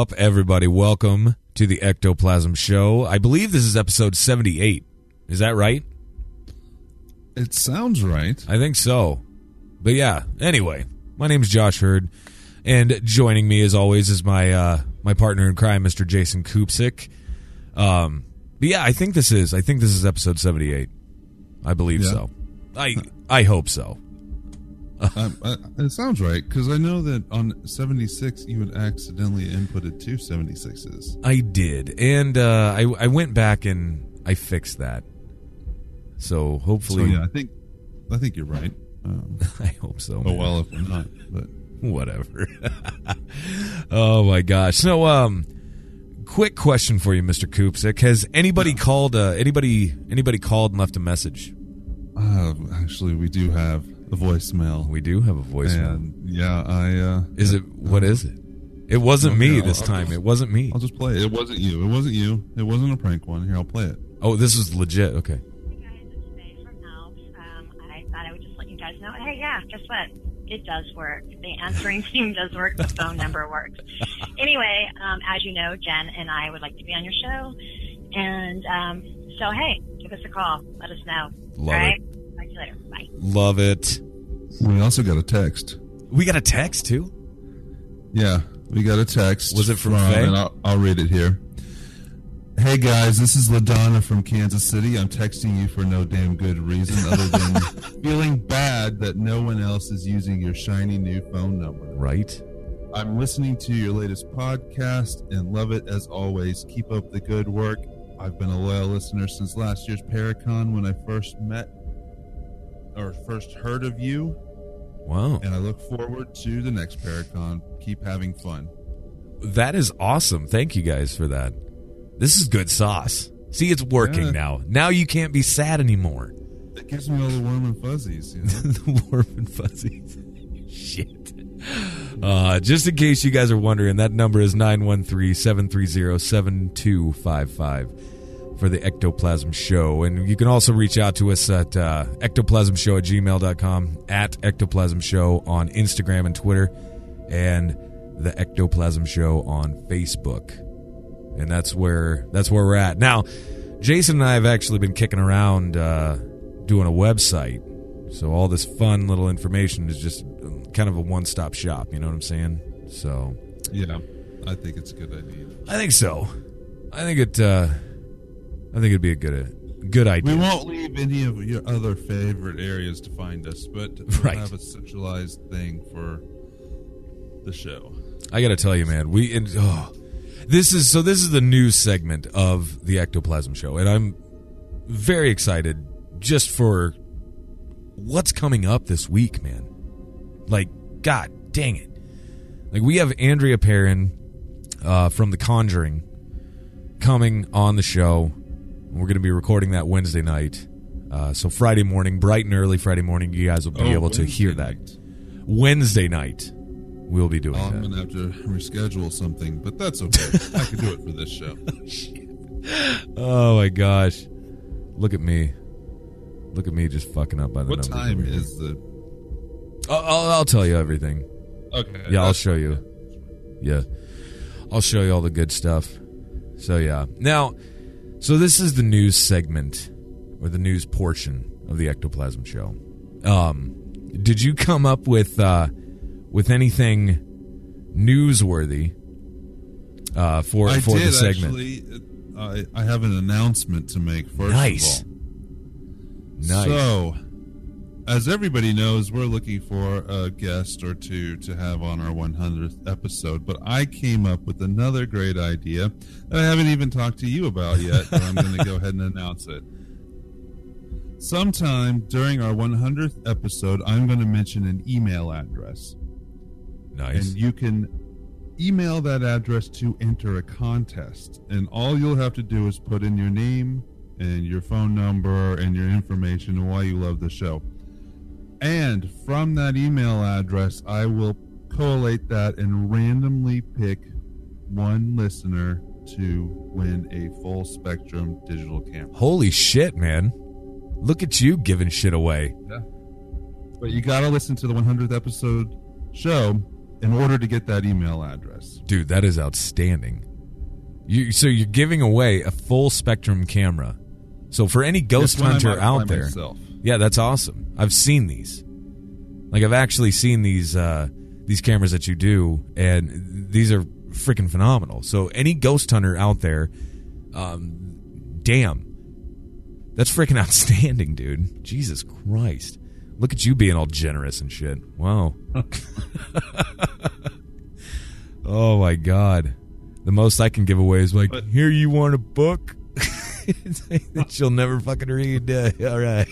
Up, everybody? Welcome to the Ectoplasm Show. I believe this is episode 78. Is that right? It sounds right. I think so. But yeah, anyway, my name's Josh Hurd, and joining me as always is my uh, my partner in crime, Mr. Jason Kupsik. Um, but yeah, I think this is I think this is episode 78. I believe Yeah. so. I I hope so. Um, uh, it sounds right because I know that on 76 you had accidentally inputted two 76s. I did, and uh, I I went back and I fixed that. So So hopefully, yeah, I think I think you're right. Um, I hope so. oh well, if you're not, but whatever. oh my gosh. So, um, quick question for you, Mister Kupsik. Has anybody called? Uh, anybody anybody called and left a message? uh, actually we do have a voicemail. We do have a voicemail. and yeah, I uh, Is it what is it? It wasn't Okay, me I'll- this I'll time. just- It wasn't me. I'll just play it. It wasn't you. It wasn't you. It wasn't a prank one. Here, I'll play it. Oh, this is legit. Okay. Hey guys, it's Faye from Alf. Um, I thought I would just let you guys know. Hey, yeah, guess what? It does work. The answering team does work. The phone number works. Anyway, um, as you know, Jen and I would like to be on your show, and um, so hey, give us a call. Let us know. Love All it. right. Talk to you later. Bye. Love it. We also got a text. We got a text too. Yeah, we got a text. Was it from Faye? and I'll, I'll read it here. Hey guys, this is LaDonna from Kansas City. I'm texting you for no damn good reason other than feeling bad that no one else is using your shiny new phone number. Right. I'm listening to your latest podcast and love it as always. Keep up the good work. I've been a loyal listener since last year's Paracon when I first met or first heard of you, Wow. and I look forward to the next Paracon. Keep having fun. That is awesome. Thank you guys for that. This is good sauce. See, it's working Yeah. now. Now you can't be sad anymore. It gives me all the warm and fuzzies. You know? the warm and fuzzies. Shit. Uh, just in case you guys are wondering, that number is 913-730-7255 for the Ectoplasm Show. And you can also reach out to us at uh, ectoplasmshow at gmail.com, at Ectoplasm Show on Instagram and Twitter, and the Ectoplasm Show on Facebook. And that's where that's where we're at. Now, Jason and I have actually been kicking around uh, doing a website. So all this fun little information is just kind of a one-stop shop. You know what I'm saying? So yeah, I think it's a good idea. I think so. I think it. Uh, I think it'd be a good, good idea. We won't leave any of your other favorite areas to find us, but we'll Right. have a centralized thing for the show. I got to tell you, man, we and, oh, this is so. This is the new segment of the Ectoplasm Show, and I'm very excited just for what's coming up this week, man. Like, God dang it! Like we have Andrea Perron uh, from The Conjuring coming on the show. We're going to be recording that Wednesday night. Uh, so Friday morning, bright and early Friday morning, you guys will be Oh, able to hear Wednesday that. Wednesday night, we'll be doing Oh, I'm that. gonna have to reschedule something, but that's okay. I can do it for this show. Oh my gosh! Look at me! Look at me just fucking up by the What numbers time over here. is the? I'll, I'll, I'll tell you everything. Okay. Yeah, I'll show you. Yeah, I'll show you all the good stuff. So yeah, now, so this is the news segment or the news portion of the Ectoplasm Show. Um, did you come up with uh, with anything newsworthy uh, for I for did the segment? actually. I I have an announcement to make first. Nice. Of all. Nice. So, as everybody knows, we're looking for a guest or two to have on our 100th episode. But I came up with another great idea that I haven't even talked to you about yet. but I'm going to go ahead and announce it. Sometime during our 100th episode, I'm going to mention an email address. nice. And you can email that address to enter a contest. And all you'll have to do is put in your name and your phone number and your information and why you love the show. And from that email address, I will collate that and randomly pick one listener to win a full spectrum digital camera. Holy shit, man! Look at you giving shit away. Yeah. But you got to listen to the 100th episode show in order to get that email address. Dude, that is outstanding. You so you're giving away a full spectrum camera. So for any ghost That's one I hunter out there, myself. Yeah, that's awesome. I've seen these. Like I've actually seen these uh, these cameras that you do, and these are freaking phenomenal. So any ghost hunter out there, um, damn, that's freaking outstanding, dude. Jesus Christ, look at you being all generous and shit. Wow. oh my god, the most I can give away is like, But- here you want a book that you'll never fucking read. Uh, all right.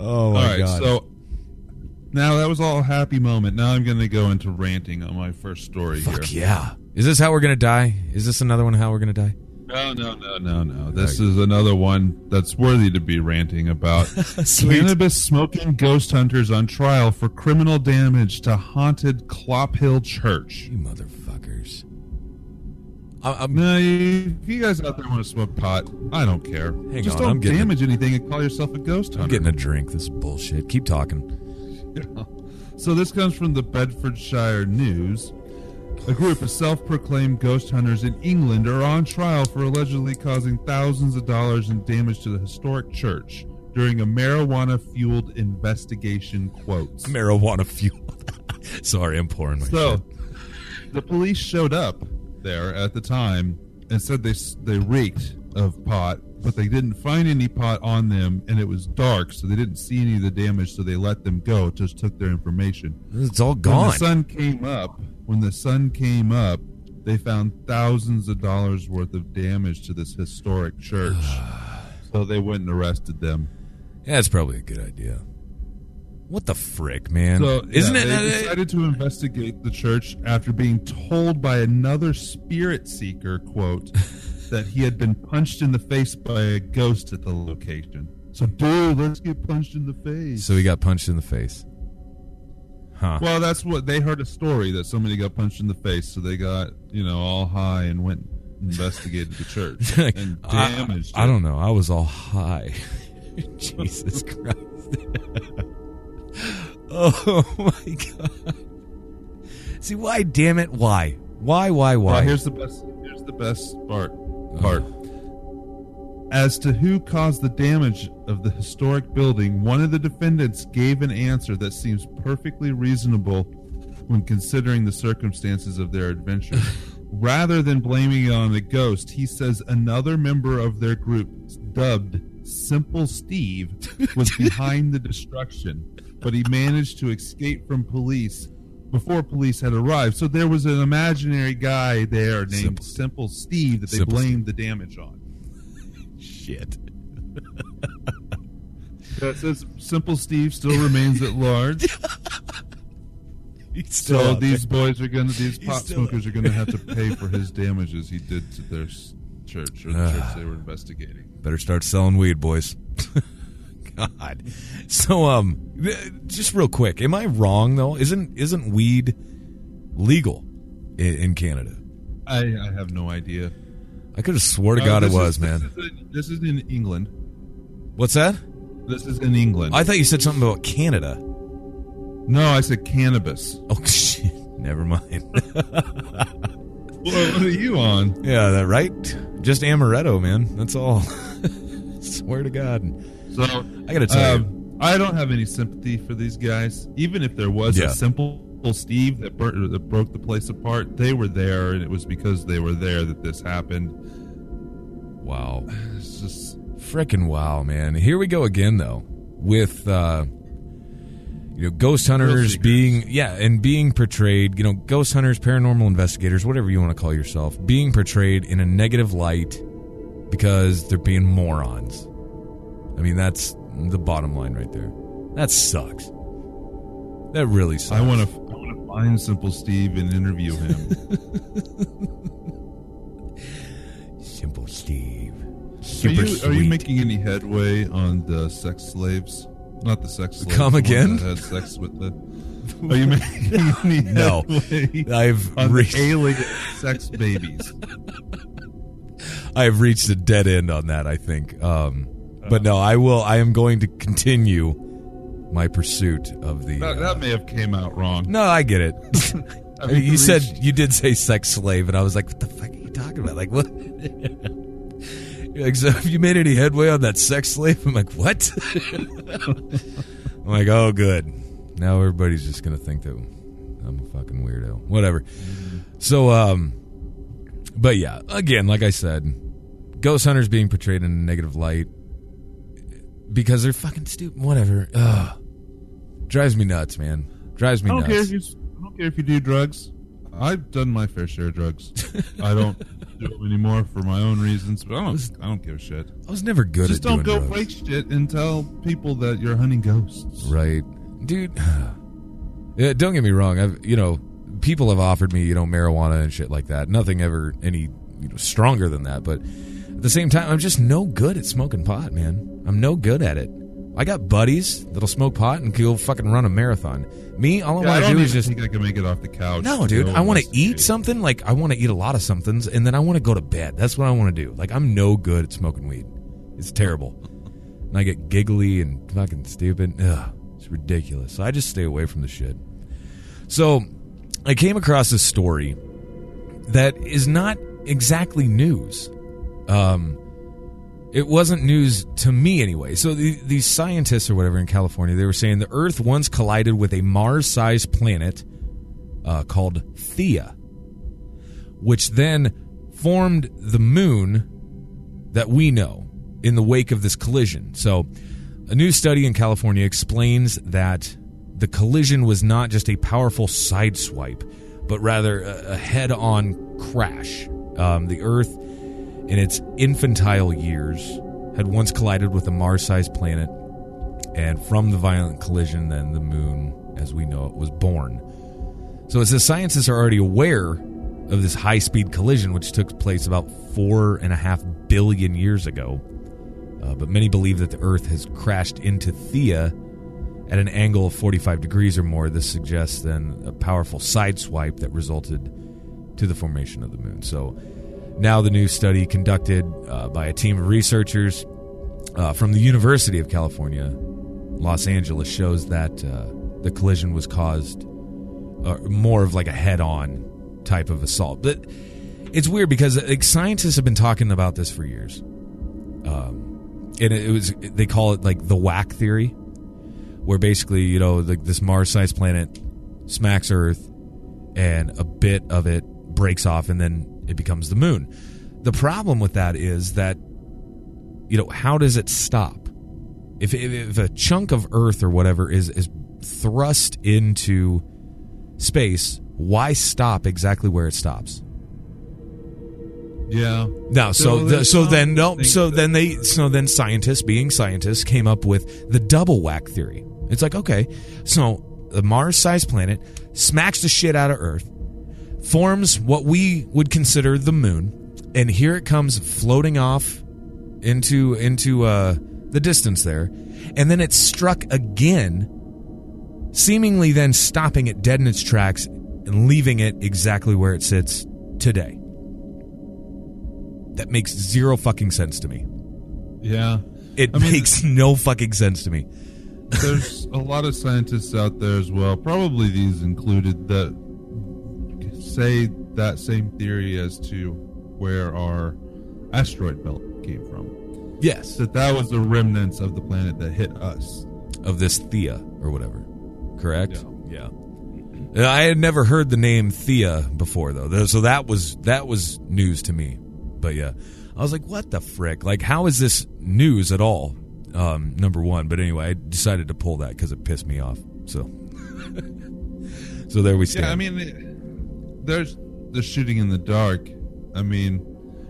oh my all right, god. so now that was all a happy moment. Now I'm going to go into ranting on my first story Fuck here. yeah. Is this how we're gonna die? Is this another one how we're gonna die? No, no, no, no, no. This is another one that's worthy to be ranting about. Cannabis smoking ghost hunters on trial for criminal damage to haunted Clophill Church. You motherfuckers. I, I'm, Now, you- if you guys out there want to smoke pot, I don't care. Hang Just on, don't I'm getting damage anything and call yourself a ghost hunter. I'm getting a drink. This is bullshit. Keep talking. So this comes from the Bedfordshire News. A group of self-proclaimed ghost hunters in England are on trial for allegedly causing thousands of dollars in damage to the historic church during a marijuana-fueled investigation. Quotes. Marijuana fuel. Sorry, I'm pouring my So, shit. the police showed up there at the time and said they they reeked of pot, but they didn't find any pot on them, and it was dark, so they didn't see any of the damage. So they let them go. Just took their information. It's all gone. When the sun came up, when the sun came up, they found thousands of dollars worth of damage to this historic church. so they went and arrested them. yeah, that's probably a good idea. What the frick, man? So Isn't yeah, it? They uh, decided to investigate the church after being told by another spirit seeker, quote, that he had been punched in the face by a ghost at the location. So, dude, let's get punched in the face. so he got punched in the face. Huh. well, that's what they heard a story that somebody got punched in the face, so they got you know all high and went and investigated the church and I, damaged. I it. don't know. I was all high. Jesus Christ. Oh my god. See why damn it? Why? Why, why, why? Well, here's the best. Here's the best part. Part. As to who caused the damage of the historic building, one of the defendants gave an answer that seems perfectly reasonable when considering the circumstances of their adventure. Rather than blaming it on the ghost, he says another member of their group, dubbed Simple Steve, was behind the destruction, but he managed to escape from police before police had arrived. So there was an imaginary guy there named Simple Simple, Steve that they Simple blamed the damage on. Shit. That says Simple Steve still remains at large. So these boys are gonna, these pot smokers are gonna have to pay for his damages he did to their s- church or the church they were investigating. better start selling weed, boys. God. So um just real quick, am I wrong though? Isn't isn't weed legal in, in Canada? I, I have no idea. I could have swore to Uh, God it was, is- man. This is, in, this is in England. What's that? This is in England. I thought you said something about Canada. no, I said cannabis. Oh shit. Never mind. Well, what are you on? yeah, that right? Just amaretto, man. That's all. Swear to God. So I gotta tell you. um, I don't have any sympathy for these guys. Even if there was Yeah. a simple Steve that, that broke the place apart, they were there, and it was because they were there that this happened. Wow. It's just Frickin' wow, man. Here we go again though. With uh you know, ghost hunters being yeah, and being portrayed, you know, ghost hunters, paranormal investigators, whatever you want to call yourself, being portrayed in a negative light because they're being morons. I mean, that's the bottom line right there. That sucks. That really sucks. I want to I want to find Simple Steve and interview him. Simple Steve. are you are you making any headway on the sex slaves? Not the sex slaves. Come again? Had sex with the. Are you making any No. headway I've reached alien sex babies? I have reached a dead end on that. I think, um, but no, I will. I am going to continue my pursuit of the. That, uh, that may have came out wrong. no, I get it. I mean, you said you did say sex slave, and I was like, "What the fuck are you talking about? Like what?" Like, so have you made any headway on that sex slave? I'm like, what? I'm like, oh, good. Now everybody's just gonna think that I'm a fucking weirdo. Whatever. So, um, but yeah, again, like I said, ghost hunters being portrayed in a negative light because they're fucking stupid. Whatever. Ugh. Drives me nuts, man. Drives me I don't care nuts. if you. I don't care if you do drugs. I've done my fair share of drugs. I don't do them anymore for my own reasons, but I don't. I don't give a shit. I was never good Just don't go drugs. break shit and tell people that you're hunting ghosts. Right, dude. Yeah, don't get me wrong. I've you know people have offered me you know marijuana and shit like that. Nothing ever any you know, stronger than that. But at the same time, I'm just no good at smoking pot, man. I'm no good at it. I got buddies that'll smoke pot and go fucking run a marathon. Me, all I Yeah, I want to do is just think I can make it off the couch. no, dude. I want to eat something. Like I want to eat a lot of somethings, and then I want to go to bed. That's what I want to do. Like I'm no good at smoking weed. It's terrible, and I get giggly and fucking stupid. Ugh, it's ridiculous. So I just stay away from the shit. So I came across this story that is not exactly news. Um, it wasn't news to me anyway. So the, these scientists or whatever in California, they were saying the Earth once collided with a Mars-sized planet uh, called Theia, which then formed the moon that we know in the wake of this collision. So, a new study in California explains that the collision was not just a powerful sideswipe, but rather a, a head on crash. Um, the Earth, in its infantile years, had once collided with a Mars sized planet, and from the violent collision, then the moon, as we know it, was born. So it says scientists are already aware of this high speed collision, which took place about four and a half billion years ago. Uh, but many believe that the Earth has crashed into Theia at an angle of 45 degrees or more. This suggests then a powerful sideswipe that resulted to the formation of the moon. So now the new study conducted uh, by a team of researchers uh, from the University of California, Los Angeles, shows that uh, the collision was caused uh, more of like a head-on type of assault. But it's weird because like, scientists have been talking about this for years. Um, and it, it was they call it like the whack theory, where basically you know the, this Mars-sized planet smacks Earth, and a bit of it breaks off, and then it becomes the moon. The problem with that is that you know how does it stop? If, if, if a chunk of Earth or whatever is is thrust into space, why stop exactly where it stops? Yeah. No, so So the, so then no, so then they so then scientists, being scientists, came up with the double whack theory. It's like okay, so the Mars-sized planet smacks the shit out of Earth, forms what we would consider the moon, and here it comes floating off into into uh, the distance there, and then it's struck again, seemingly then stopping it dead in its tracks and leaving it exactly where it sits today. That makes zero fucking sense to me. Yeah. It I mean- makes no fucking sense to me. There's a lot of scientists out there as well, probably these included, that say that same theory as to where our asteroid belt came from. Yes, That that was the remnants of the planet that hit us. of this Theia or whatever. Correct? Yeah. Uh, I had never heard the name Theia before though. So that was that was news to me. But yeah. I was like, what the frick? Like how is this news at all? Um, number one. But anyway, I decided to pull that because it pissed me off. So So there we stand. Yeah, I mean, there's the shooting in the dark. I mean,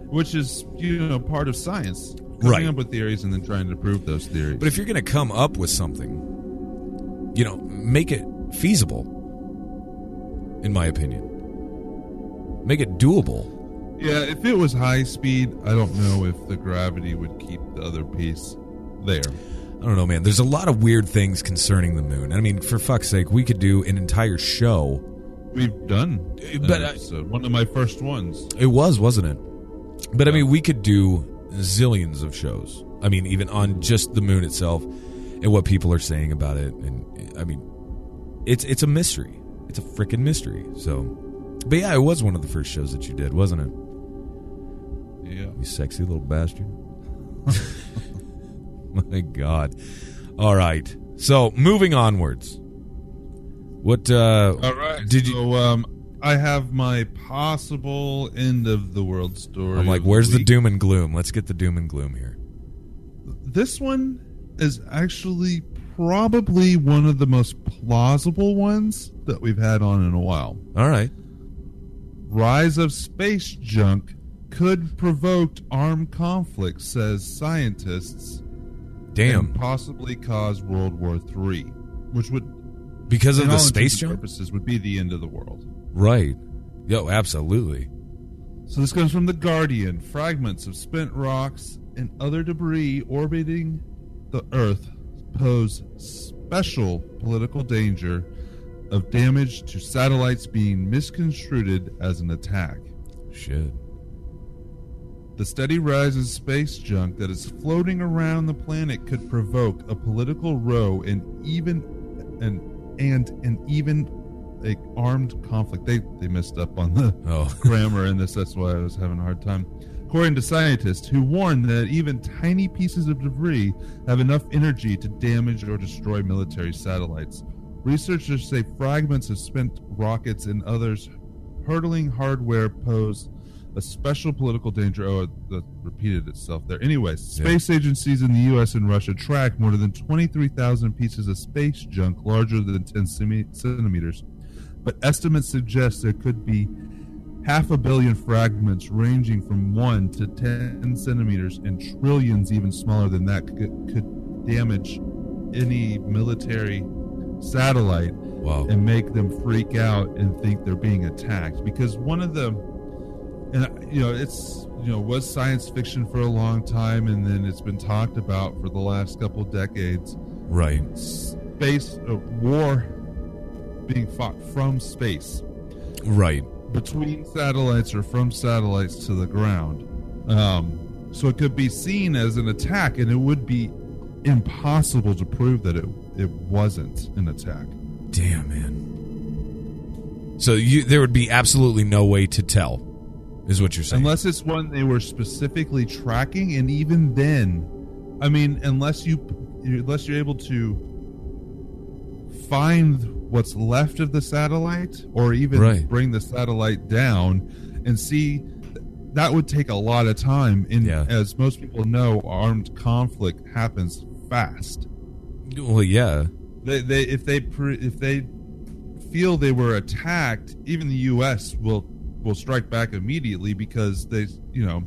which is you know part of science, coming Right. up with theories and then trying to prove those theories. But if you're going to come up with something, you know, make it feasible. In my opinion, make it doable. yeah, if it was high speed, I don't know if the gravity would keep the other piece there. I don't know, man. There's a lot of weird things concerning the moon. I mean, for fuck's sake, we could do an entire show. We've done, uh, But uh, I- one of my first ones. It was, wasn't it? But I mean, we could do zillions of shows. I mean, even on just the moon itself. and what people are saying about it. And I mean, it's it's a mystery. It's a freaking mystery. So, but yeah, it was one of the first shows that you did, wasn't it? Yeah. You sexy little bastard. My God. All right. So moving onwards. What? uh All right. Did you? So, um, I have my possible end of the world story. I'm like, where's the doom and gloom? Let's get the doom and gloom here. This one is actually probably one of the most plausible ones that we've had on in a while. All right. Rise of space junk could provoke armed conflict, says scientists, Damn. and possibly cause World War III, which would, Because of in the space junk. purposes, would be the end of the world. Right. Yo, absolutely. So this comes from the Guardian. Fragments of spent rocks and other debris orbiting the Earth pose special political danger of damage to satellites being misconstrued as an attack. Shit. The steady rise of space junk that is floating around the planet could provoke a political row and even and and an even a armed conflict. They they messed up on the Oh. grammar in this. That's why I was having a hard time. According to scientists who warn that even tiny pieces of debris have enough energy to damage or destroy military satellites. Researchers say fragments of spent rockets and others hurtling hardware pose a special political danger. Oh, that repeated itself there. Anyways, space agencies in the U.S. and Russia track more than 23,000 pieces of space junk larger than 10 centimeters, but estimates suggest there could be half a billion fragments ranging from 1 to 10 centimeters and trillions even smaller than that could, could damage any military satellite Wow. and make them freak out and think they're being attacked because one of the and you know it's you know was science fiction for a long time and then it's been talked about for the last couple decades Right. space uh, war being fought from space Right. between satellites or from satellites to the ground um, so it could be seen as an attack and it would be impossible to prove that it it wasn't an attack Damn, man. So you there would be absolutely no way to tell, is what you're saying. Unless it's one they were specifically tracking, and even then, I mean, unless you unless you're able to find what's left of the satellite, or even Right. bring the satellite down and see, that would take a lot of time. And Yeah. as most people know, armed conflict happens fast. well, yeah. They, they if they pre, if they feel they were attacked, even the U.S. will will strike back immediately because they you know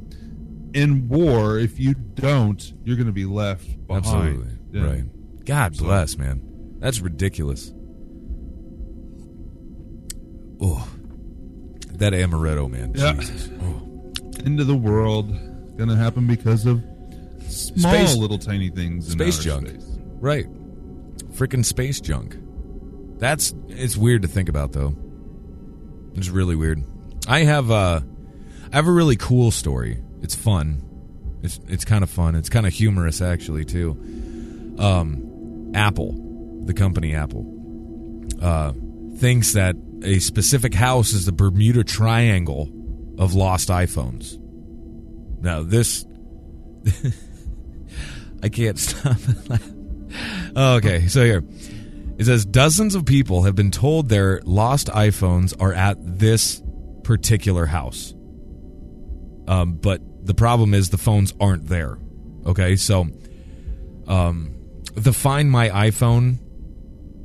in war if you don't you're going to be left behind. Absolutely. Yeah. Right. God So- bless, man. That's ridiculous. Oh. That amaretto, man. Yeah. Jesus. Oh. End of the world going to happen because of small Space- little tiny things. in space junk. space. Right. Freaking space junk. That's it's weird to think about though. It's really weird. I have uh I have a really cool story. It's fun. It's it's kind of fun. It's kind of humorous actually too. Um Apple, the company Apple, uh thinks that a specific house is the Bermuda Triangle of lost iPhones. Now this I can't stop. okay, so here it says dozens of people have been told their lost iPhones are at this particular house. Um, but the problem is the phones aren't there. Okay, so um, the Find My iPhone,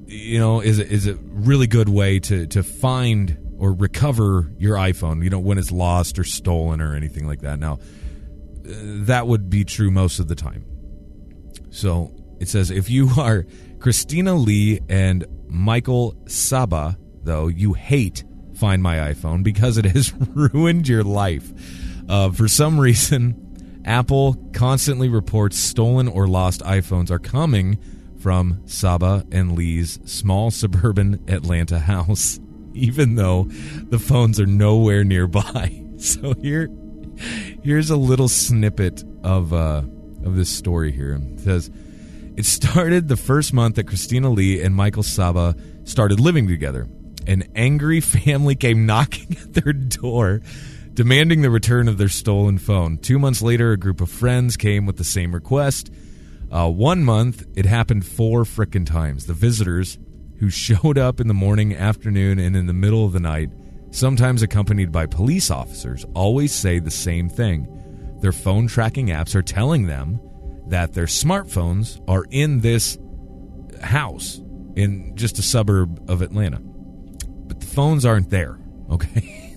you know, is is a really good way to to find or recover your iPhone. You know, when it's lost or stolen or anything like that. Now, uh, that would be true most of the time. So it says if you are Christina Lee and Michael Saba, though, you hate Find My iPhone because it has ruined your life. Uh, for some reason, Apple constantly reports stolen or lost iPhones are coming from Saba and Lee's small suburban Atlanta house, even though the phones are nowhere nearby. So here, here's a little snippet of uh, of this story here. It says It started the first month that Christina Lee and Michael Saba started living together. An angry family came knocking at their door, demanding the return of their stolen phone. Two months later, a group of friends came with the same request. Uh, one month, it happened four frickin' times. The visitors, who showed up in the morning, afternoon, and in the middle of the night, sometimes accompanied by police officers, always say the same thing. Their phone tracking apps are telling them that their smartphones are in this house in just a suburb of Atlanta. Phones aren't there, okay?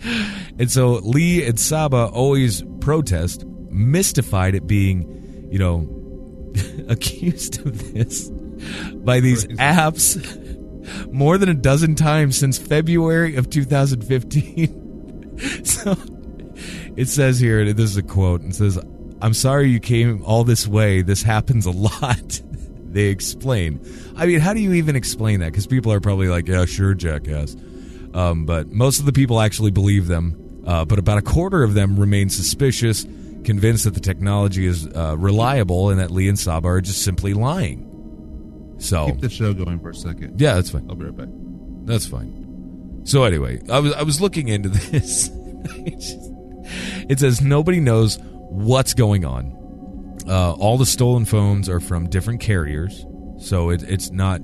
and so Lee and Saba always protest, mystified at being, you know, accused of this by these apps more than a dozen times since February of 2015. so it says here, this is a quote, it says, I'm sorry you came all this way. This happens a lot. They explain. I mean, how do you even explain that? Because people are probably like, yeah, sure, jackass. Um, but most of the people actually believe them. Uh, but about a quarter of them remain suspicious, convinced that the technology is uh, reliable and that Lee and Saba are just simply lying. So Keep the show going for a second. yeah, that's fine. I'll be right back. That's fine. So anyway, I was I was looking into this. It just- it says nobody knows what's going on. Uh, all the stolen phones are from different carriers, so it, it's not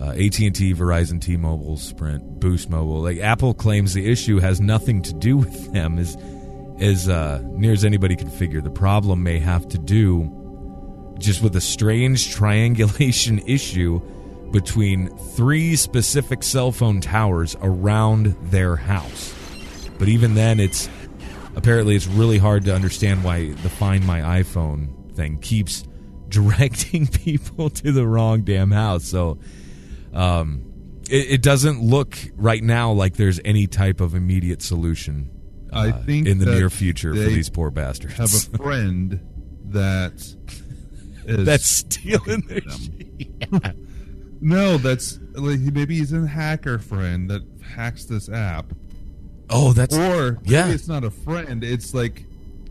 uh, AT and T, Verizon, T-Mobile, Sprint, Boost Mobile. Like Apple claims the issue has nothing to do with them, as as uh, near as anybody can figure. The problem may have to do just with a strange triangulation issue between three specific cell phone towers around their house. But even then, it's apparently it's really hard to understand why the Find My iPhone thing keeps directing people to the wrong damn house. So, um, it, it doesn't look right now like there's any type of immediate solution. I uh, think in the near future for these poor bastards. I have a friend that is that's stealing their them. No, that's like maybe he's a hacker friend that hacks this app, Oh, that's or maybe yeah. it's not a friend. It's like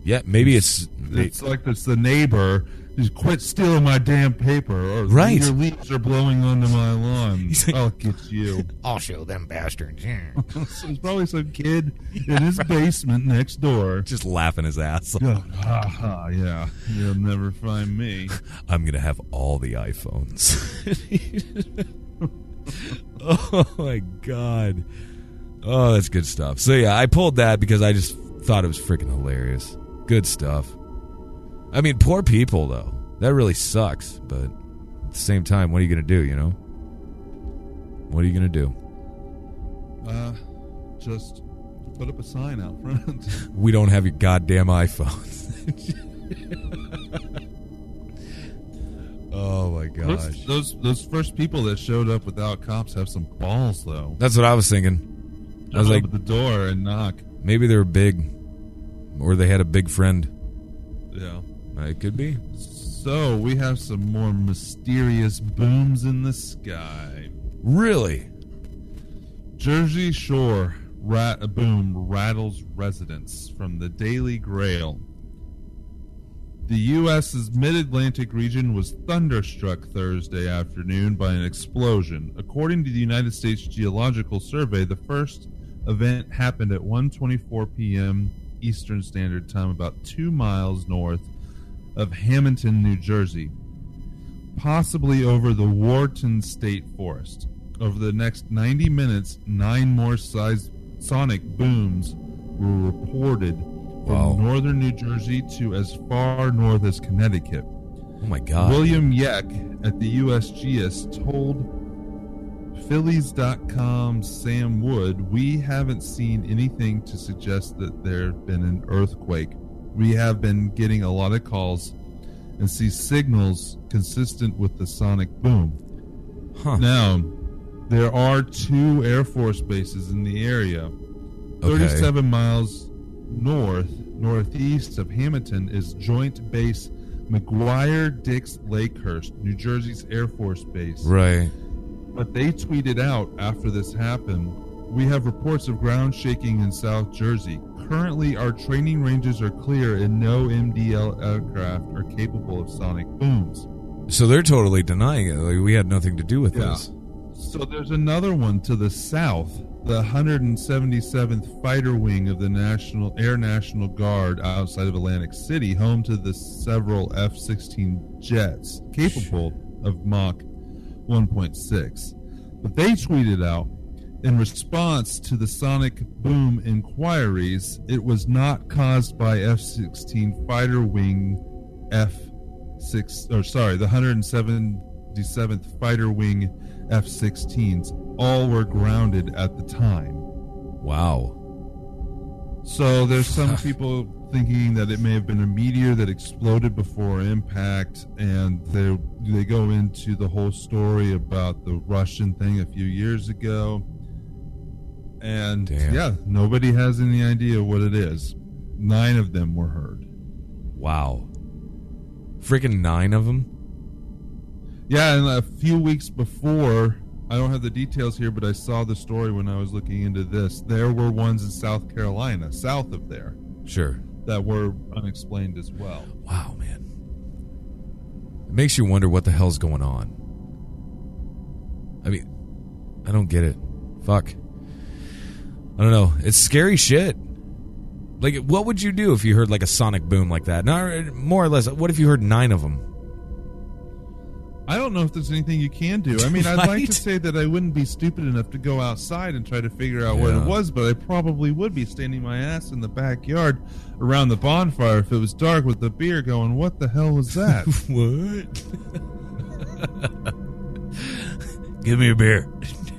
yeah. Maybe it's it's like it's the neighbor. Just quit stealing my damn paper, or Right. your leaves are blowing onto my lawn. Like- I'll get you. I'll show them bastards. Yeah. So There's probably some kid in his basement next door. Just laughing his ass. off. Go, ha ha, yeah, you'll never find me. I'm gonna have all the iPhones. oh my god. Oh, that's good stuff. So yeah, I pulled that because I just thought it was freaking hilarious. Good stuff. I mean, poor people though. That really sucks, but at the same time, what are you gonna do? You know? What are you gonna do? Uh, just put up a sign out front. We don't have your goddamn iPhones. oh my gosh. those, those those first people that showed up without cops have some balls, though. That's what I was thinking. I was like, the door and knock. maybe they were big, or they had a big friend. Yeah. It could be. So we have some more mysterious booms in the sky. Really? Jersey Shore rat a boom rattles residents from the Daily Grail. The U.S.'s mid Atlantic region was thunderstruck Thursday afternoon by an explosion. According to the United States Geological Survey, the first event happened at 1:24 p.m. Eastern Standard Time, about two miles north of Hamilton, New Jersey, possibly over the Wharton State Forest. Over the next 90 minutes, nine more size sonic booms were reported from Wow. northern New Jersey to as far north as Connecticut. Oh my god. William Yeck at the USGS told Phillies.com Sam Wood, we haven't seen anything to suggest that there had been an earthquake. We have been getting a lot of calls and see signals consistent with the sonic boom. Huh. Now, there are two Air Force bases in the area. Okay. 37 miles north, northeast of Hamilton is Joint Base McGuire Dix Lakehurst, New Jersey's Air Force Base. Right. But they tweeted out after this happened we have reports of ground shaking in South Jersey. currently our training ranges are clear and no MDL aircraft are capable of sonic booms. So they're totally denying it. Like, we had nothing to do with Yeah. this. So there's another one to the south, the 177th Fighter Wing of the National Air National Guard outside of Atlantic City, home to the several F-16 jets capable of Mach 1.6. But they tweeted out in response to the sonic boom inquiries, it was not caused by F-16 Fighter Wing F-6 or sorry, the 177th Fighter Wing F-16s. All were grounded at the time. Wow. So there's some people thinking that it may have been a meteor that exploded before impact, and they they go into the whole story about the Russian thing a few years ago. And Damn. yeah, nobody has any idea what it is. Nine of them were heard. Wow. Freaking nine of them? Yeah, and a few weeks before, I don't have the details here, but I saw the story when I was looking into this. There were ones in South Carolina, south of there, Sure. That were unexplained as well. Wow, man. It makes you wonder what the hell's going on. I mean, I don't get it. Fuck. I don't know. It's scary shit. Like, what would you do if you heard like a sonic boom like that? No, more or less. What if you heard nine of them? I don't know if there's anything you can do. I mean, I'd like to say that I wouldn't be stupid enough to go outside and try to figure out what it was, but I probably would be standing my ass in the backyard around the bonfire if it was dark with the beer going, What the hell was that? what? Give me a beer.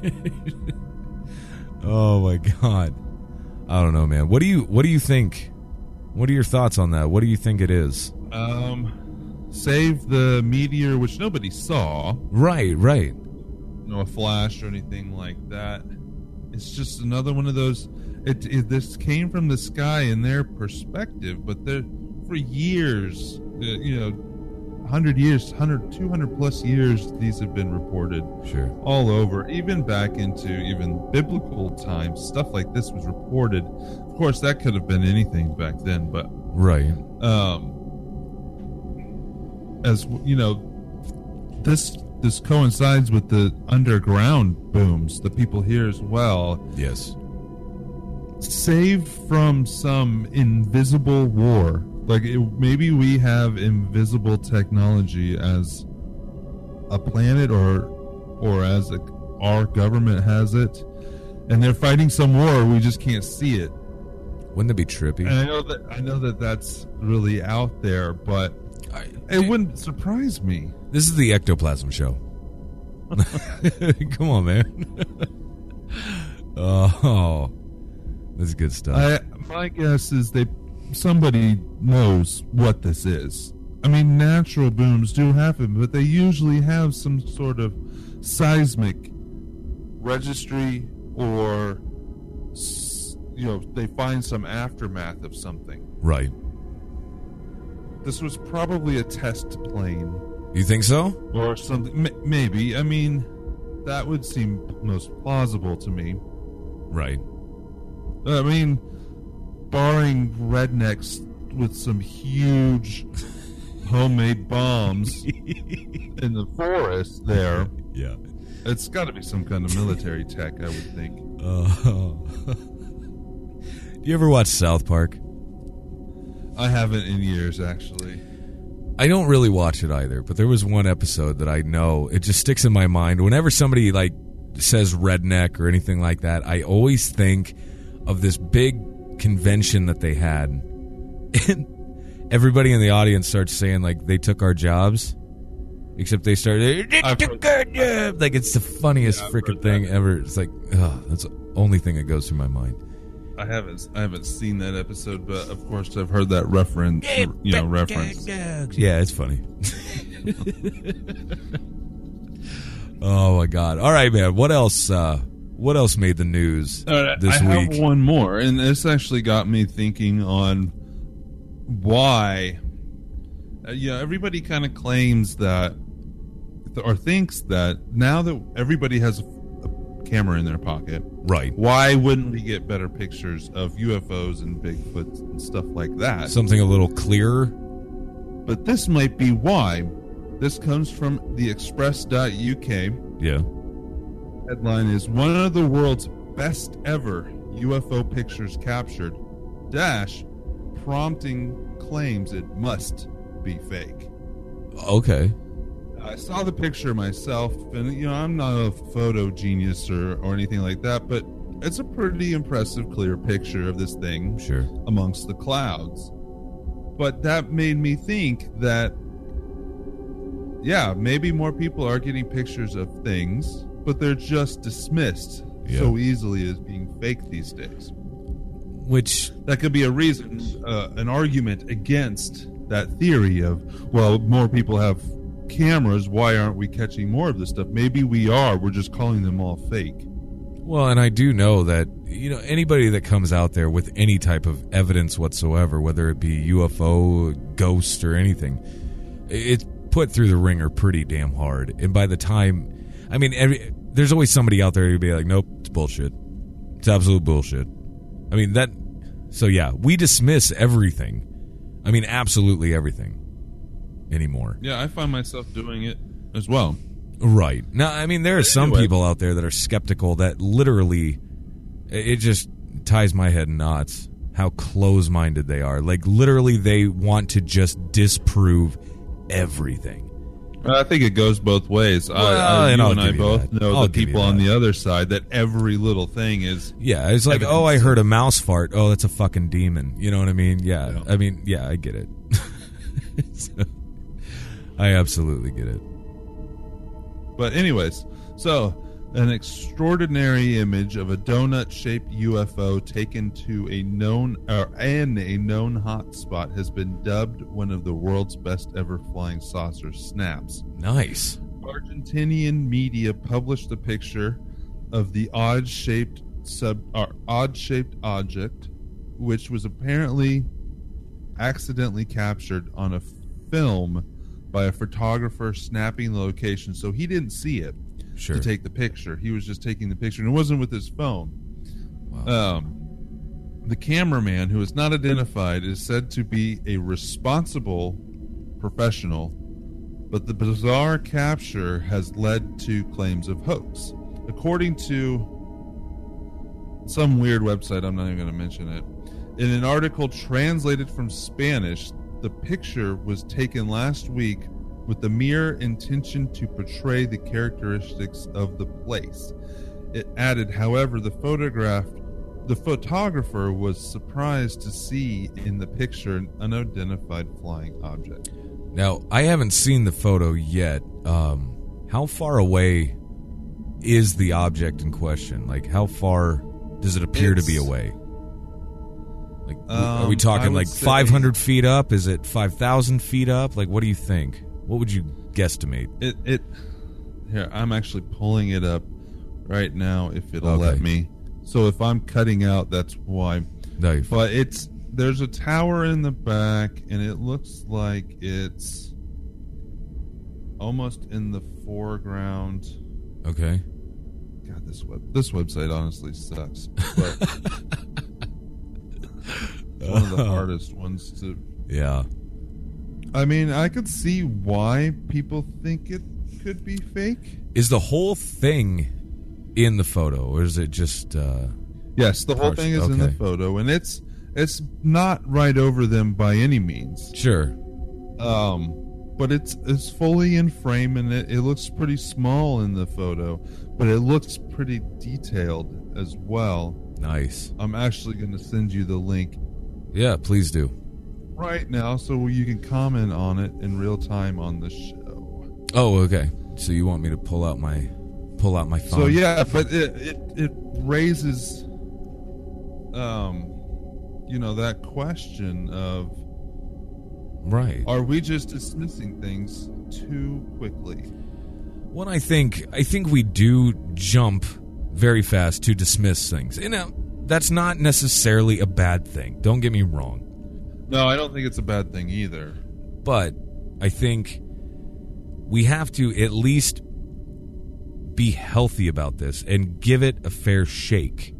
oh my god. I don't know, man. What do you What do you think? What are your thoughts on that? What do you think it is? um, save the meteor, which nobody saw. Right, right. no a flash or anything like that. It's just another one of those. It, it this came from the sky in their perspective, but they're, for years, uh, you know, 100 years, 100, 200 plus years, these have been reported Sure. all over, even back into even biblical times. Stuff like this was reported. Of course, that could have been anything back then, but Right. um, as you know, this this coincides with the underground booms that people hear as well. Yes. Save from some invisible war, like it, maybe we have invisible technology as a planet, or or as a, our government has it, and they're fighting some war. We just can't see it. Wouldn't that be trippy? And I know that I know that that's really out there, but I- it wouldn't surprise me. this is the ectoplasm show. Come on, man. oh, this is good stuff. I my guess is they somebody knows what this is. I mean, natural booms do happen, but they usually have some sort of seismic registry or you know they find some aftermath of something. right. This was probably a test plane You think so? or something. M- maybe. I mean, that would seem most plausible to me. Right. I mean, barring rednecks with some huge homemade bombs in the forest there, Yeah. it's got to be some kind of military tech, I would think. Oh. Do you ever watch South Park? I haven't in years, actually. I don't really watch it either, but there was one episode that I know it just sticks in my mind. Whenever somebody like says redneck or anything like that, I always think of this big convention that they had, and everybody in the audience starts saying like they took our jobs, except they started took our job." like it's the funniest Yeah, freaking thing ever. It's like, ugh, that's the only thing that goes through my mind. I haven't, I haven't seen that episode, but of course I've heard that reference. You know, reference. Yeah, it's funny. oh my god! All right, man. What else? Uh, what else made the news right, this I week? have one more, and this actually got me thinking on why. Uh, yeah, everybody kind of claims that, or thinks that now that everybody has a, camera in their pocket. Right. Why wouldn't we get better pictures of UFOs and Bigfoot and stuff like that? Something a little clearer. but this might be why. This comes from the express.uk. Yeah. Headline is one of the world's best ever UFO pictures captured, dash, prompting claims it must be fake. Okay. I saw the picture myself, and you know I'm not a photo genius or, or anything like that, but it's a pretty impressive, clear picture of this thing Sure. amongst the clouds. But that made me think that, yeah, maybe more people are getting pictures of things, but they're just dismissed Yeah. so easily as being fake these days. Which That could be a reason, uh, an argument against that theory of, well, more people have cameras. Why aren't we catching more of this stuff? Maybe we are. We're just calling them all fake. Well, and I do know that you know anybody that comes out there with any type of evidence whatsoever, whether it be UFO, ghost, or anything, it's put through the ringer pretty damn hard. And by the time, I mean, every, there's always somebody out there who'd be like, "Nope, it's bullshit. It's absolute bullshit." I mean that. So yeah, we dismiss everything. I mean, absolutely everything anymore. Yeah, I find myself doing it as well. Right. Now, I mean, there are some Anyway. people out there that are skeptical that literally, it just ties my head in knots how close minded they are. Like, literally, they want to just disprove everything. I think it goes both ways. I, Well, I, and you I'll and I you both that. know I'll the people on the other side that every little thing is. Yeah, it's like, Evidence. oh, I heard a mouse fart. Oh, that's a fucking demon. You know what I mean? Yeah. Yeah. I mean, yeah, I get it. So, I absolutely get it. But anyways, so an extraordinary image of a donut-shaped UFO taken to a known or and a known hotspot has been dubbed one of the world's best ever flying saucer snaps. Nice. Argentinian media published a picture of the odd-shaped sub or odd-shaped object, which was apparently accidentally captured on a film by a photographer snapping the location. So he didn't see it Sure. to take the picture. He was just taking the picture, and it wasn't with his phone. Wow. Um, the cameraman, who is not identified, is said to be a responsible professional, but the bizarre capture has led to claims of hoax. According to some weird website, I'm not even going to mention it, in an article translated from Spanish, the picture was taken last week with the mere intention to portray the characteristics of the place. It added, however, the photograph the photographer was surprised to see in the picture an unidentified flying object. Now, I haven't seen the photo yet. Um, how far away is the object in question? Like, how far does it appear to be away? Like, are we Um, talking like say- 500 feet up? Is it 5,000 feet up? Like, what do you think? What would you guesstimate? It it here I'm actually pulling it up right now if it'll let me. So if I'm cutting out, that's why. No, But it's there's a tower in the back, and it looks like it's almost in the foreground. okay. God, this web this website honestly sucks. But one of the hardest ones to. Yeah. I mean, I could see why people think it could be fake. Is the whole thing in the photo, or is it just? uh Yes, the whole Parts- thing is in the photo, and it's it's not right over them by any means. Sure. Um, but it's it's fully in frame, and it, it looks pretty small in the photo, but it looks pretty detailed as well. Nice. I'm actually going to send you the link Yeah, please do. right now, so you can comment on it in real time on the show. Oh, okay. So you want me to pull out my pull out my phone? So yeah, but it it, it raises, um, you know, that question of Right. Are we just dismissing things too quickly? What I think, I think we do jump very fast to dismiss things. You know, that's not necessarily a bad thing. Don't get me wrong. No, I don't think it's a bad thing either. But I think we have to at least be healthy about this and give it a fair shake.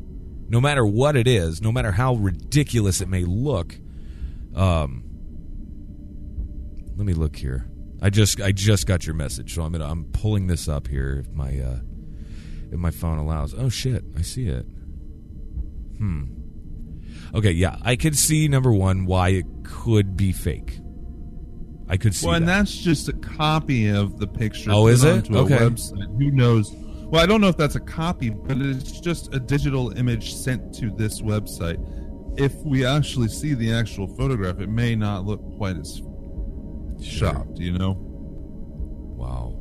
No matter what it is, no matter how ridiculous it may look. Um, let me look here. I just I just got your message, so I'm gonna, I'm pulling this up here if my uh, if my phone allows. Oh shit, I see it. Hmm. Okay, yeah, I could see number one why it could be fake. I could see. Well, and that. that's just a copy of the picture. Oh, is it? Okay. website. Who knows? Well, I don't know if that's a copy, but it's just a digital image sent to this website. If we actually see the actual photograph, it may not look quite as shocked. You know? Wow.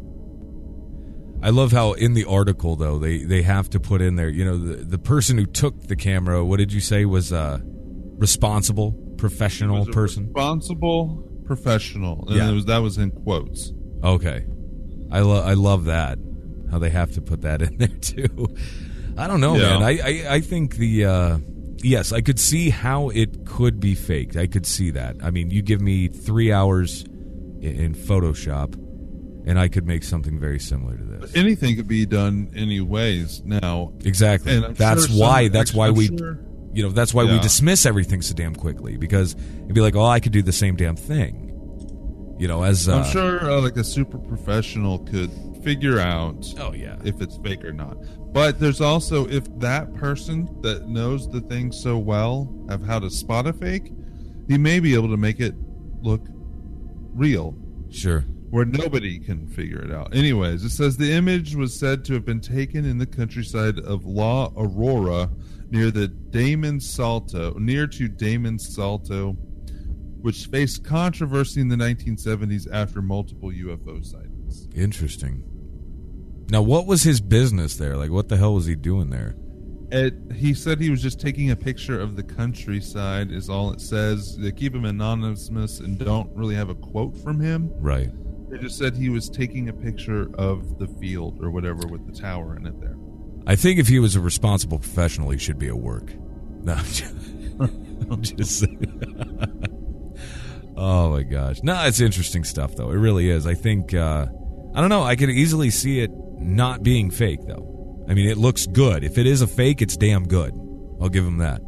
I love how in the article though they they have to put in there, you know, the the person who took the camera, what did you say was uh responsible, professional a person? responsible, professional, and Yeah. it was that was in quotes. Okay. I love I love that. How they have to put that in there too. I don't know, Yeah. man. I, I I think the uh yes, I could see how it could be faked. I could see that. I mean, you give me 3 hours in, in Photoshop and I could make something very similar to this. Anything could be done any ways now. Exactly. And I'm that's sure why. some- That's why I'm we. sure- You know. That's why we dismiss everything so damn quickly because it'd be like, oh, I could do the same damn thing. You know, as uh, I'm sure uh, like a super professional could figure out Oh yeah. if it's fake or not. But there's also if that person that knows the thing so well of how to spot a fake, he may be able to make it look real Sure. Where nobody can figure it out. Anyways, it says the image was said to have been taken in the countryside of La Aurora near the Damon Salto, near to Damon Salto, which faced controversy in the 1970s after multiple UFO sightings. Interesting. Now, what was his business there? Like, what the hell was he doing there? It, he said he was just taking a picture of the countryside, is all it says. They keep him anonymous and don't really have a quote from him. Right. They just said he was taking a picture of the field or whatever with the tower in it there. I think if he was a responsible professional, he should be at work. No, I'm just, I'm just oh my gosh. No, it's interesting stuff though. It really is. I think uh, I don't know. I could easily see it not being fake though. I mean, it looks good. If it is a fake, it's damn good. I'll give him that.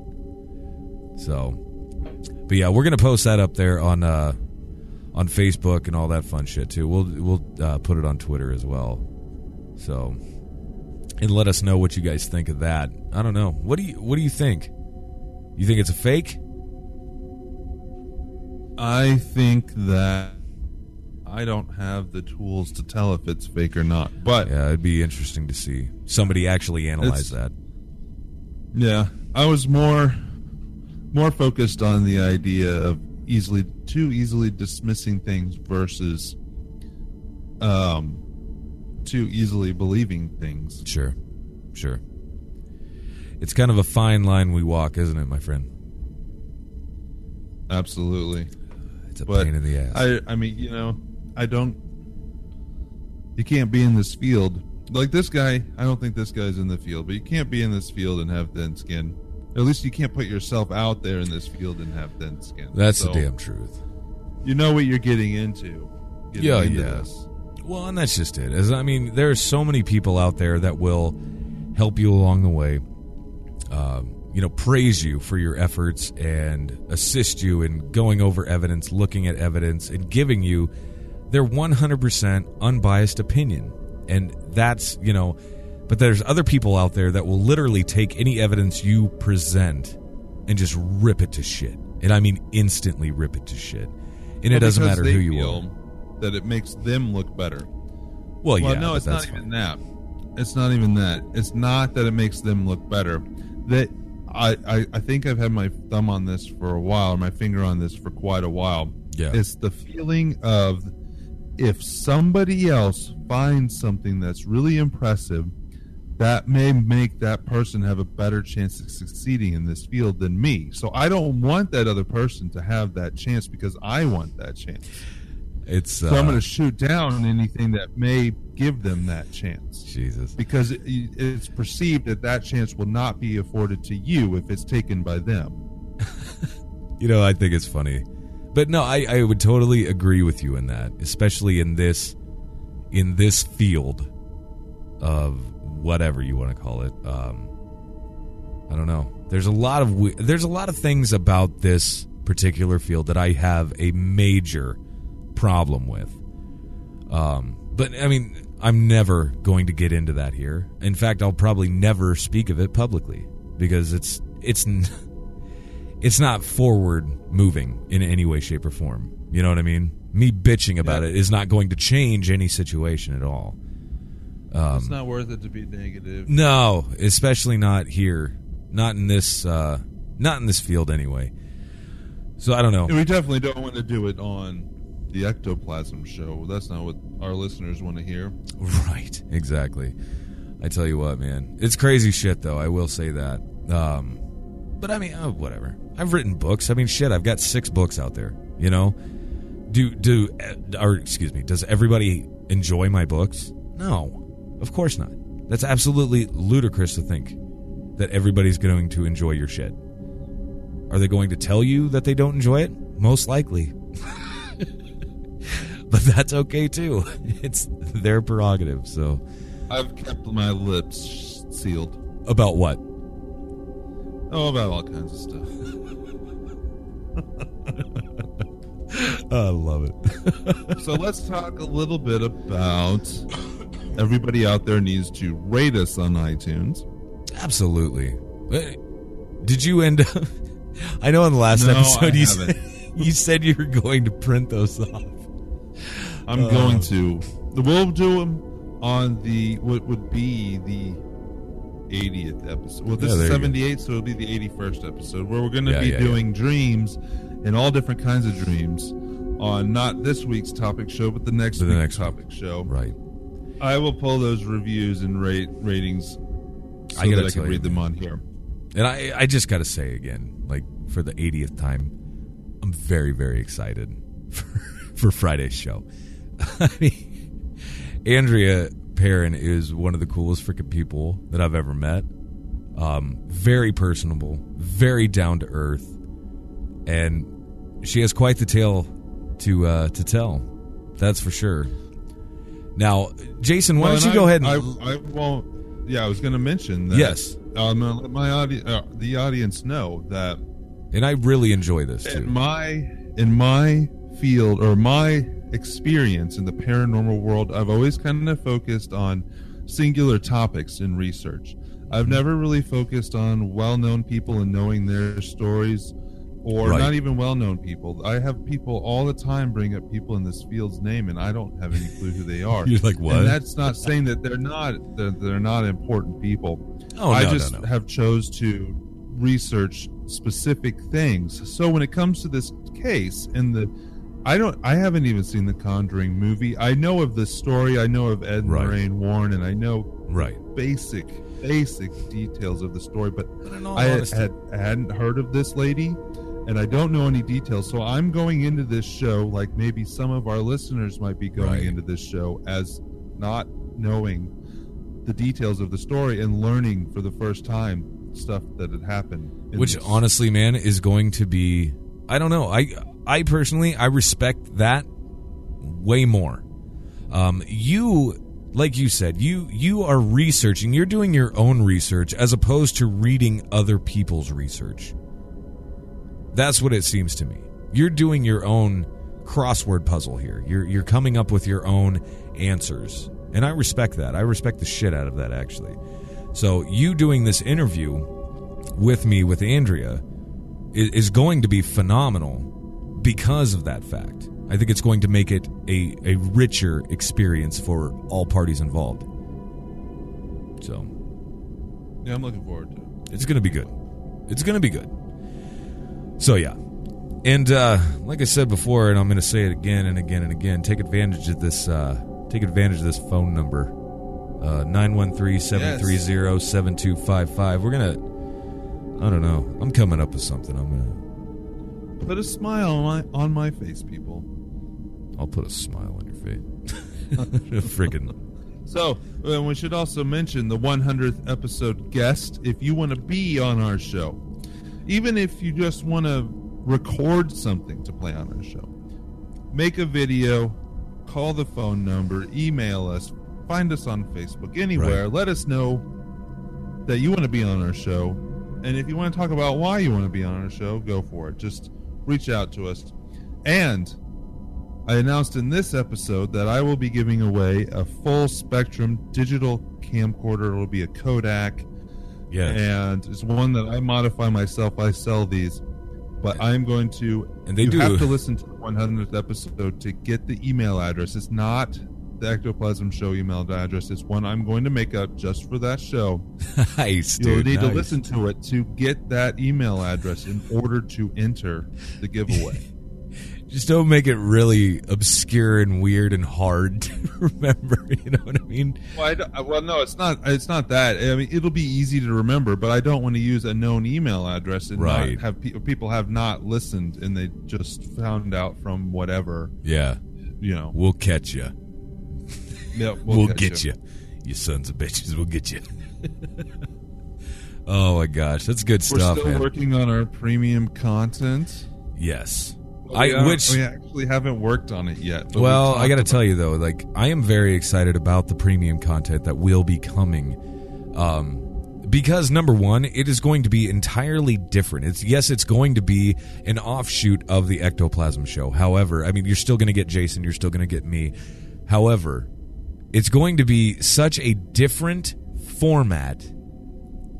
So, but yeah, we're gonna post that up there on uh, on Facebook and all that fun shit too. We'll we'll uh, put it on Twitter as well. So, and let us know what you guys think of that. I don't know. What do you What do you think? You think it's a fake? I think that I don't have the tools to tell if it's fake or not. But Yeah, it'd be interesting to see somebody actually analyze that. yeah, I was more more focused on the idea of easily too easily dismissing things versus um too easily believing things. Sure, sure. It's kind of a fine line we walk, isn't it, my friend? Absolutely. It's a But pain in the ass. I I mean, you know, I don't you can't be in this field. Like this guy, I don't think this guy's in the field, but you can't be in this field and have thin skin. At least you can't put yourself out there in this field and have thin skin. That's So, the damn truth. You know what you're getting into. getting Yeah, into yeah. this. Well, and that's just it. As I mean, there are so many people out there that will help you along the way. Um, you know, praise you for your efforts and assist you in going over evidence, looking at evidence, and giving you their 100% unbiased opinion. And that's, you know, but there's other people out there that will literally take any evidence you present and just rip it to shit. And I mean, instantly rip it to shit. And it doesn't matter who you are. That it makes them look better. Well, Well, yeah, no, it's not fine. even that. It's not even that. It's not that it makes them look better. That I, I, I think I've had my thumb on this for a while, or my finger on this for quite a while. Yeah. It's the feeling of if somebody else finds something that's really impressive, that may make that person have a better chance of succeeding in this field than me. So I don't want that other person to have that chance because I want that chance. It's uh, So I'm going to shoot down anything that may give them that chance Jesus. because it, it's perceived that that chance will not be afforded to you if it's taken by them. You know, I think it's funny, but no, I, I would totally agree with you in that, especially in this in this field. of whatever you want to call it. Um, I don't know. There's a lot of we- there's a lot of things about this particular field that I have a major problem with. Um, but I mean, I'm never going to get into that here. In fact, I'll probably never speak of it publicly because it's it's n- it's not forward moving in any way, shape, or form. You know what I mean? Me bitching about Yeah. it is not going to change any situation at all. Um, it's not worth it to be negative. No, especially not here. Not in this. Uh, not in this field anyway. So I don't know. We definitely don't want to do it on the ectoplasm show. That's not what our listeners want to hear. Right, exactly. I tell you what, man, it's crazy shit, though. I will say that. Um, but I mean, oh, whatever. I've written books. I mean, shit, I've got six books out there. You know, do do or excuse me, does everybody enjoy my books? No, of course not. That's absolutely ludicrous to think that everybody's going to enjoy your shit. Are they going to tell you that they don't enjoy it? Most likely. but that's okay too. It's their prerogative. So, I've kept my lips sealed. about what? Oh, about all kinds of stuff. I love it. so let's talk a little bit about everybody out there needs to rate us on iTunes. Absolutely. Uh, Did you end up? I know in the last No, episode you said, you said you were going to print those off. I'm Uh. going to. We'll do them on the what would be the 80th episode. Well, this Yeah, is there you go. 78, so it'll be the 81st episode where we're going to Yeah, be yeah. doing dreams and all different kinds of dreams on not this week's topic show, but the next The next topic show. Right. I will pull those reviews and rate ratings so I that I can read them on here. And I, I just got to say again, like for the 80th time, I'm very, very excited for, for Friday's show. I mean, Andrea Perron is one of the coolest freaking people that I've ever met. Um, very personable, very down to earth, and she has quite the tale to uh, to tell. That's for sure. Now, Jason, why Well, don't you and go ahead and I, I won't. Yeah, I was going to mention that. Yes. I'm going to let my audi- uh, the audience know that and I really enjoy this in too. my in my field or my experience in the paranormal world, I've always kind of focused on singular topics in research. I've never really focused on well-known people and knowing their stories or Right. not even well-known people. I have people all the time bring up people in this field's name and I don't have any clue who they are. You're like, what? And that's not saying that they're not that they're not important people. Oh, I no, no, just no. have chose to research specific things. So when it comes to this case and the I don't I haven't even seen the Conjuring movie. I know of the story, I know of Ed and Right. Lorraine Warren and I know Right. basic basic details of the story, but But I had, honesty- had I hadn't heard of this lady and I don't know any details. So I'm going into this show like maybe some of our listeners might be going Right. into this show as not knowing the details of the story and learning for the first time stuff that had happened. which this. honestly man is going to be i don't know i i personally i respect that way more um you like you said you you are researching you're doing your own research as opposed to reading other people's research that's what it seems to me you're doing your own crossword puzzle here you're you're coming up with your own answers and i respect that i respect the shit out of that actually so you doing this interview with me with Andrea i- is going to be phenomenal because of that fact. I think it's going to make it a, a richer experience for all parties involved. So yeah, I'm looking forward to it. it's going to be good. It's going to be good. So yeah. And uh, like I said before, and I'm going to say it again and again and again, take advantage of this. Uh, take advantage of this phone number, uh, nine one three seven three zero seven two five five. We're gonna. I don't know. I'm coming up with something. I'm gonna. Put a smile on my on my face, people. I'll put a smile on your face. Freaking. So, uh, we should also mention the 100th episode guest. If you want to be on our show, even if you just want to record something to play on our show, make a video, call the phone number, email us, find us on Facebook, anywhere. Let us know that you want to be on our show. And if you want to talk about why you want to be on our show, go for it. Just reach out to us. And I announced in this episode that I will be giving away a full spectrum digital camcorder. It'll be a Kodak. Yeah. And it's one that I modify myself. I sell these. But I'm going to. And they you do- have to listen to the 100th episode to get the email address. It's not the Ectoplasm Show email address. It's one I'm going to make up just for that show. nice, You'll dude. need to listen to it to get that email address in order to enter the giveaway. Just don't make it really obscure and weird and hard to remember. You know what I mean? well, I don't- uh, well, no, it's not. It's not that. I mean, it'll be easy to remember, but I don't want to use a known email address and Right. not have pe- people have not listened and they just found out from whatever. Yeah. You know, We'll catch you. yeah, We'll, get you. you. sons of bitches. We'll get you. oh my gosh, that's good We're stuff, still man. working on our premium content. Yes. I haven't- which we actually haven't worked on it yet. well, I got to tell you though, like I am very excited about the premium content that will be coming. Um because number one, it is going to be entirely different. It's yes, it's going to be an offshoot of the ectoplasm show. However, I mean, you're still going to get Jason, you're still going to get me. However, it's going to be such a different format.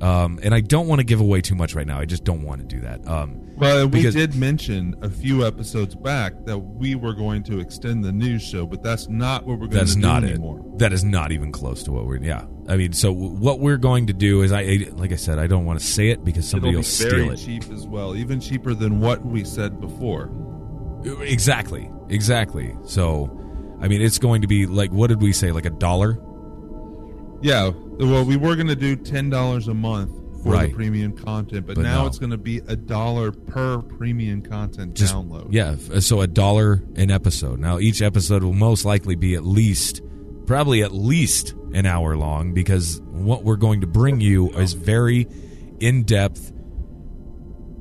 Um, and I don't want to give away too much right now. I just don't want to do that. Um, Well, we Because- did mention a few episodes back that we were going to extend the news show, but that's not what we're going to do not anymore. it. That is not even close to what we're. Yeah, I mean, so w- what we're going to do is, I like I said, I don't want to say it because somebody It'll will steal very it. cheap as well, even cheaper than what we said before. Exactly, exactly. So, I mean, it's going to be like what did we say? Like a dollar? Yeah, well, we were going to do ten dollars a month for Right. the premium content, but, But now no. it's going to be a dollar per premium content Just download. yeah. So a dollar an episode. Now each episode will most likely be at least, probably at least an hour long because what we're going to bring you is very in depth,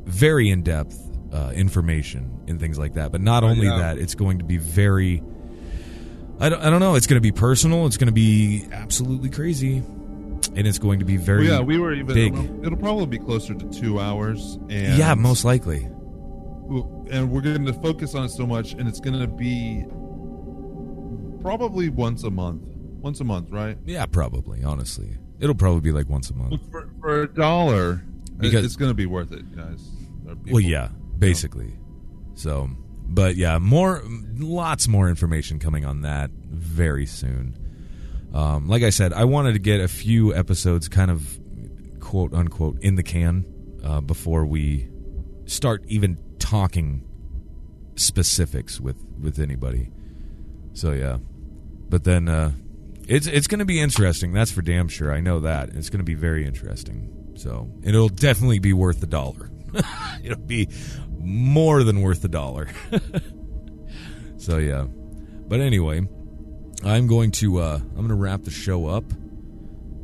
very in depth uh, information and things like that. But not only yeah. that, it's going to be very. I don't, I don't know. It's going to be personal. It's going to be absolutely crazy, and it's going to be very. Well, yeah, we were even. big. It'll, it'll probably be closer to two hours. And yeah, most likely. and we're going to focus on it so much, and it's going to be probably once a month. Once a month, right? Yeah, probably. Honestly, it'll probably be like once a month. For, for a dollar, Because- it's going to be worth it, guys. Well, yeah, basically. So, but yeah, more, lots more information coming on that very soon. Um, like I said, I wanted to get a few episodes kind of quote unquote in the can uh, before we start even talking specifics with with anybody. So yeah, but then uh, it's it's going to be interesting. That's for damn sure. I know that it's going to be very interesting. So it'll definitely be worth the dollar. it'll be more than worth the dollar. so yeah, but anyway, I'm going to uh, I'm going to wrap the show up,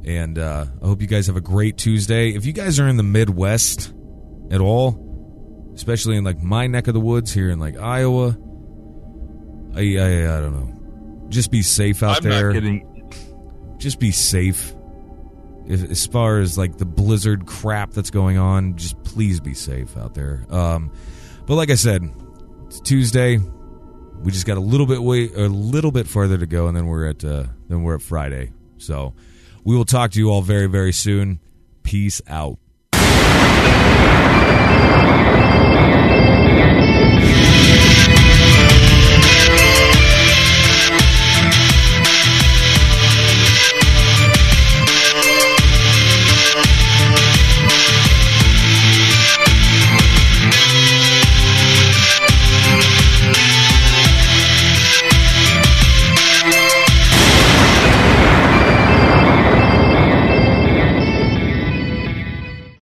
and uh, I hope you guys have a great Tuesday. If you guys are in the Midwest at all, especially in like my neck of the woods here in like Iowa, I I, I don't know. Just be safe out I'm there. Just be safe. If, as far as like the blizzard crap that's going on, just please be safe out there. Um, but like I said, it's Tuesday. We just got a little bit way a little bit farther to go, and then we're at uh, then we're at Friday. So we will talk to you all very very soon. Peace out.